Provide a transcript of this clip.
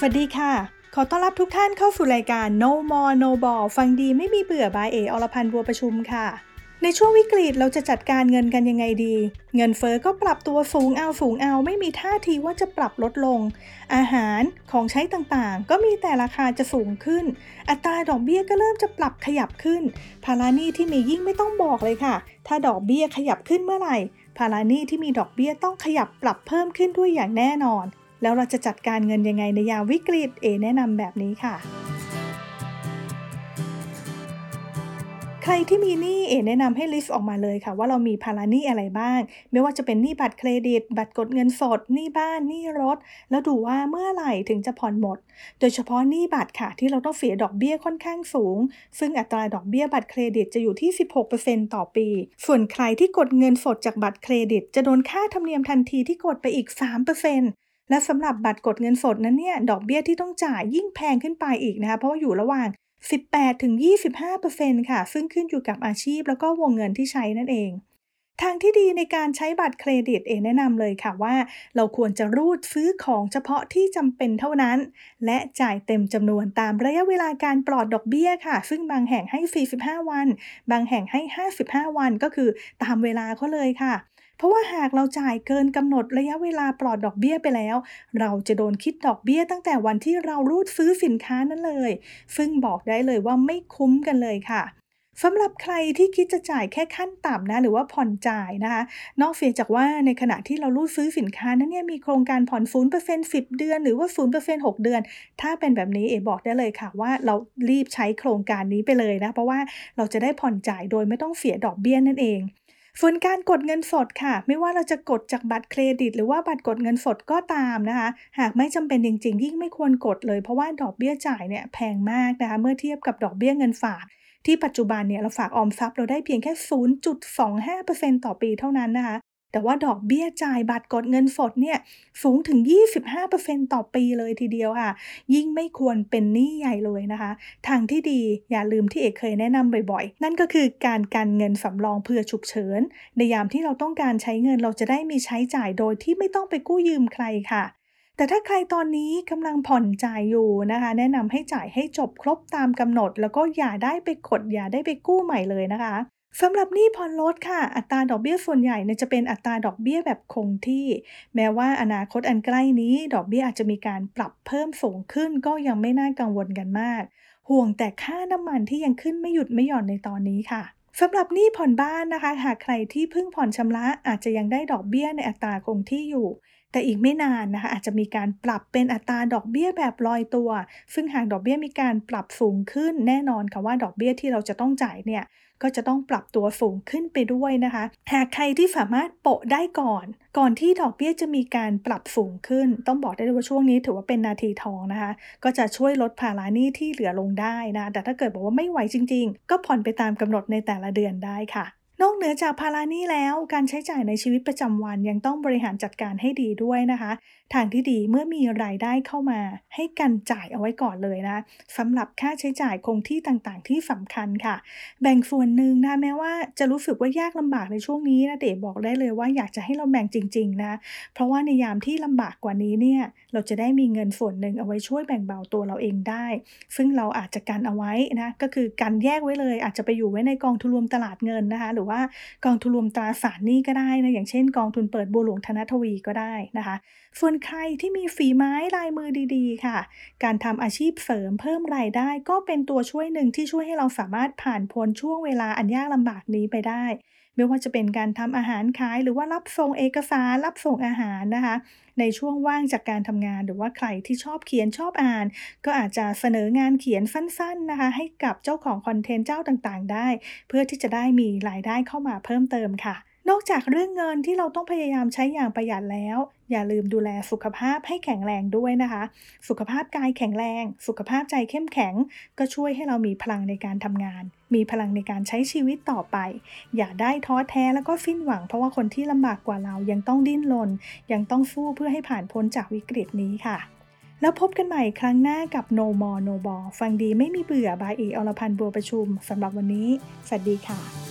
สวัสดีค่ะ ขอต้อนรับทุกท่านเข้าสู่รายการ No More No Ball ฟังดีไม่มีเบื่อบายเออรพันธ์บัวประชุมค่ะ ในช่วงวิกฤตเราจะจัดการเงินกันยังไงดี เงินเฟอ้อก็ปรับตัวสูงเอาสูงเอาไม่มีท่าทีว่าจะปรับลดลง อาหารของใช้ต่างๆ ก็มีแต่ราคาจะสูงขึ้น อัตราดอกเบี้ยก็เริ่มจะปรับขยับขึ้น ภาระหนี้ที่มียิ่งไม่ต้องบอกเลยค่ะ ถ้าดอกเบี้ยขยับขึ้นเมื่อไหร่ภาระหนี้ที่มีดอกเบี้ยต้องขยับปรับเพิ่มขึ้นด้วยอย่างแน่นอน แล้วเราจะจัดการเงินยังไงในยามวิกฤตเอแนะนำแบบนี้ค่ะ ใครที่มีหนี้เอแนะนำให้ลิสต์ออกมาเลยค่ะ ว่าเรามีภาระหนี้อะไรบ้าง ไม่ว่าจะเป็นหนี้บัตรเครดิต บัตรกดเงินสดหนี้บ้านหนี้รถ แล้วดูว่าเมื่อไหร่ถึงจะผ่อนหมด โดยเฉพาะหนี้บัตรค่ะที่เราต้องเสียดอกเบี้ยค่อนข้างสูง ซึ่งอัตราดอกเบี้ยบัตรเครดิตจะอยู่ที่ 16%ต่อปี ส่วนใครที่กดเงินสดจากบัตรเครดิต จะโดนค่าธรรมเนียมทันทีที่กดไปอีก 3% และสำหรับบัตรกดเงินสดนั้นเนี่ยดอกเบี้ยที่ต้องจ่ายยิ่งแพงขึ้นไปอีกนะคะเพราะว่าอยู่ระหว่าง 18-25%ค่ะ ซึ่งขึ้นอยู่กับอาชีพแล้วก็วงเงินที่ใช้นั่นเอง ทางที่ดีในการใช้บัตรเครดิตเองแนะนำเลยค่ะว่า เราควรจะรูดซื้อของเฉพาะที่จำเป็นเท่านั้น และจ่ายเต็มจำนวนตามระยะเวลาการปลอดดอกเบี้ยค่ะ ซึ่งบางแห่งให้ 45 วัน บางแห่งให้ 55 วันก็คือตามเวลาเขาเลยค่ะ เพราะว่าหากเราจ่ายเกินกำหนดระยะเวลาปลอดดอกเบี้ยไปแล้ว เราจะโดนคิดดอกเบี้ยตั้งแต่วันที่เรารูดซื้อสินค้านั้นเลย ซึ่งบอกได้เลยว่าไม่คุ้มกันเลยค่ะสำหรับใครที่คิดจะจ่ายแค่ขั้นต่ำนะหรือว่าผ่อนจ่ายนะคะ นอกเสียจากว่าในขณะที่เรารูดซื้อสินค้านั้นเนี่ยมีโครงการผ่อนศูนเปอร์เซ็นต์สิบเดือนหรือว่าศูนเปอร์เซ็นต์หกเดือน ถ้าเป็นแบบนี้เอบอกได้เลยค่ะว่าเรารีบใช้โครงการนี้ไปเลยนะ เพราะว่าเราจะได้ผ่อนจ่ายโดยไม่ต้องเสียดอกเบี้ยนั่นเอง ส่วนการกดเงินสดค่ะ ไม่ว่าเราจะกดจากบัตรเครดิต หรือว่าบัตรกดเงินสดก็ตามนะคะ หากไม่จำเป็นจริงๆยิ่งไม่ควรกดเลย เพราะว่าดอกเบี้ยจ่ายเนี่ยแพงมากนะคะ เมื่อเทียบกับดอกเบี้ยเงินฝาก ที่ปัจจุบันเนี่ยเราฝากออมทรัพย์เราได้เพียงแค่ 0.25%ต่อปีเท่านั้นนะคะ แต่ว่าดอกเบี้ยจ่ายบัตรกดเงินสดเนี่ยสูงถึง 25%ต่อปีเลยทีเดียวค่ะ ยิ่งไม่ควรเป็นหนี้ใหญ่เลยนะคะ ทางที่ดีอย่าลืมที่เอกเคยแนะนำบ่อยๆ นั่นก็คือการกันเงินสำรองเพื่อฉุกเฉิน ในยามที่เราต้องการใช้เงินเราจะได้มีใช้จ่ายโดยที่ไม่ต้องไปกู้ยืมใครค่ะแต่ถ้าใครตอนนี้กำลังผ่อนจ่ายอยู่นะคะ แนะนำให้จ่ายให้จบครบตามกำหนด แล้วก็อย่าได้ไปกดอย่าได้ไปกู้ใหม่เลยนะคะ สำหรับหนี้ผ่อนรถค่ะ อัตราดอกเบี้ยส่วนใหญ่เนี่ยจะเป็นอัตราดอกเบี้ยแบบคงที่ แม้ว่าอนาคตอันใกล้นี้ ดอกเบี้ยอาจจะมีการปรับเพิ่มสูงขึ้นก็ยังไม่น่ากังวลกันมาก ห่วงแต่ค่าน้ำมันที่ยังขึ้นไม่หยุดไม่หย่อนในตอนนี้ค่ะสำหรับหนี้ผ่อนบ้านนะคะ หากใครที่เพิ่งผ่อนชำระอาจจะยังได้ดอกเบี้ยในอัตราคงที่อยู่ แต่อีกไม่นานนะคะอาจจะมีการปรับเป็นอัตราดอกเบี้ยแบบลอยตัว ซึ่งหากดอกเบี้ยมีการปรับสูงขึ้นแน่นอนค่ะว่าดอกเบี้ยที่เราจะต้องจ่ายเนี่ยก็จะต้องปรับตัวสูงขึ้นไปด้วยนะคะ หากใครที่สามารถโปะได้ก่อน ก่อนที่ดอกเบี้ยจะมีการปรับสูงขึ้น ต้องบอกได้เลยว่าช่วงนี้ถือว่าเป็นนาทีทองนะคะ ก็จะช่วยลดภาระหนี้ที่เหลือลงได้นะ แต่ถ้าเกิดบอกว่าไม่ไหวจริง ๆ ก็ผ่อนไปตามกำหนดในแต่ละเดือนได้ค่ะ นอกเหนือจากภาระนี้แล้วการใช้จ่ายในชีวิตประจำวันยังต้องบริหารจัดการให้ดีด้วยนะคะ ทางที่ดีเมื่อมีรายได้เข้ามา ให้กันจ่ายเอาไว้ก่อนเลยนะสำหรับค่าใช้จ่ายคงที่ต่างๆ ที่สำคัญค่ะ แบ่งส่วนหนึ่งนะแม้ว่าจะรู้สึกว่ายากลำบากในช่วงนี้นะเด๋บอกได้เลยว่าอยากจะให้เราแบ่งจริง ๆ นะ เพราะว่าในยามที่ลำบากกว่านี้เนี่ยเราจะได้มีเงินส่วนหนึ่งเอาไว้ช่วยแบ่งเบาตัวเราเองได้ ซึ่งเราอาจจะกันเอาไว้นะก็คือการแยกไว้เลย อาจจะไปอยู่ไว้ในกองทุนรวมตลาดเงินนะคะหรือว่ากองทุนรวมตราสารหนี้ก็ได้นะอย่างเช่นกองทุนเปิดบัวหลวงธนทวีก็ได้นะคะ ส่วนใครที่มีฝีไม้ลายมือดีๆ ค่ะ การทำอาชีพเสริมเพิ่มรายได้ก็เป็นตัวช่วยหนึ่งที่ช่วยให้เราสามารถผ่านพ้นช่วงเวลาอันยากลำบากนี้ไปได้ ไม่ว่าจะเป็นการทำอาหารขายหรือว่ารับส่งเอกสารรับส่งอาหารนะคะ ในช่วงว่างจากการทำงานหรือว่าใครที่ชอบเขียนชอบอ่าน ก็อาจจะเสนองานเขียนสั้นๆนะคะ ให้กับเจ้าของคอนเทนต์เจ้าต่างๆ ได้ เพื่อที่จะได้มีรายได้เข้ามาเพิ่มเติมค่ะ นอกจากเรื่องเงินที่เราต้องพยายามใช้อย่างประหยัดแล้ว อย่าลืมดูแลสุขภาพให้แข็งแรงด้วยนะคะ สุขภาพกายแข็งแรง สุขภาพใจเข้มแข็ง ก็ช่วยให้เรามีพลังในการทำงาน มีพลังในการใช้ชีวิตต่อไป อย่าได้ท้อแท้แล้วก็สิ้นหวัง เพราะว่าคนที่ลำบากกว่าเรายังต้องดิ้นรนยังต้องสู้เพื่อให้ผ่านพ้นจากวิกฤตนี้ค่ะแล้วพบกันใหม่ครั้งหน้ากับ No More No Ball ฟังดีไม่มีเบื่อบายเออรพันธ์บัวประชุมสำหรับวันนี้ สวัสดีค่ะ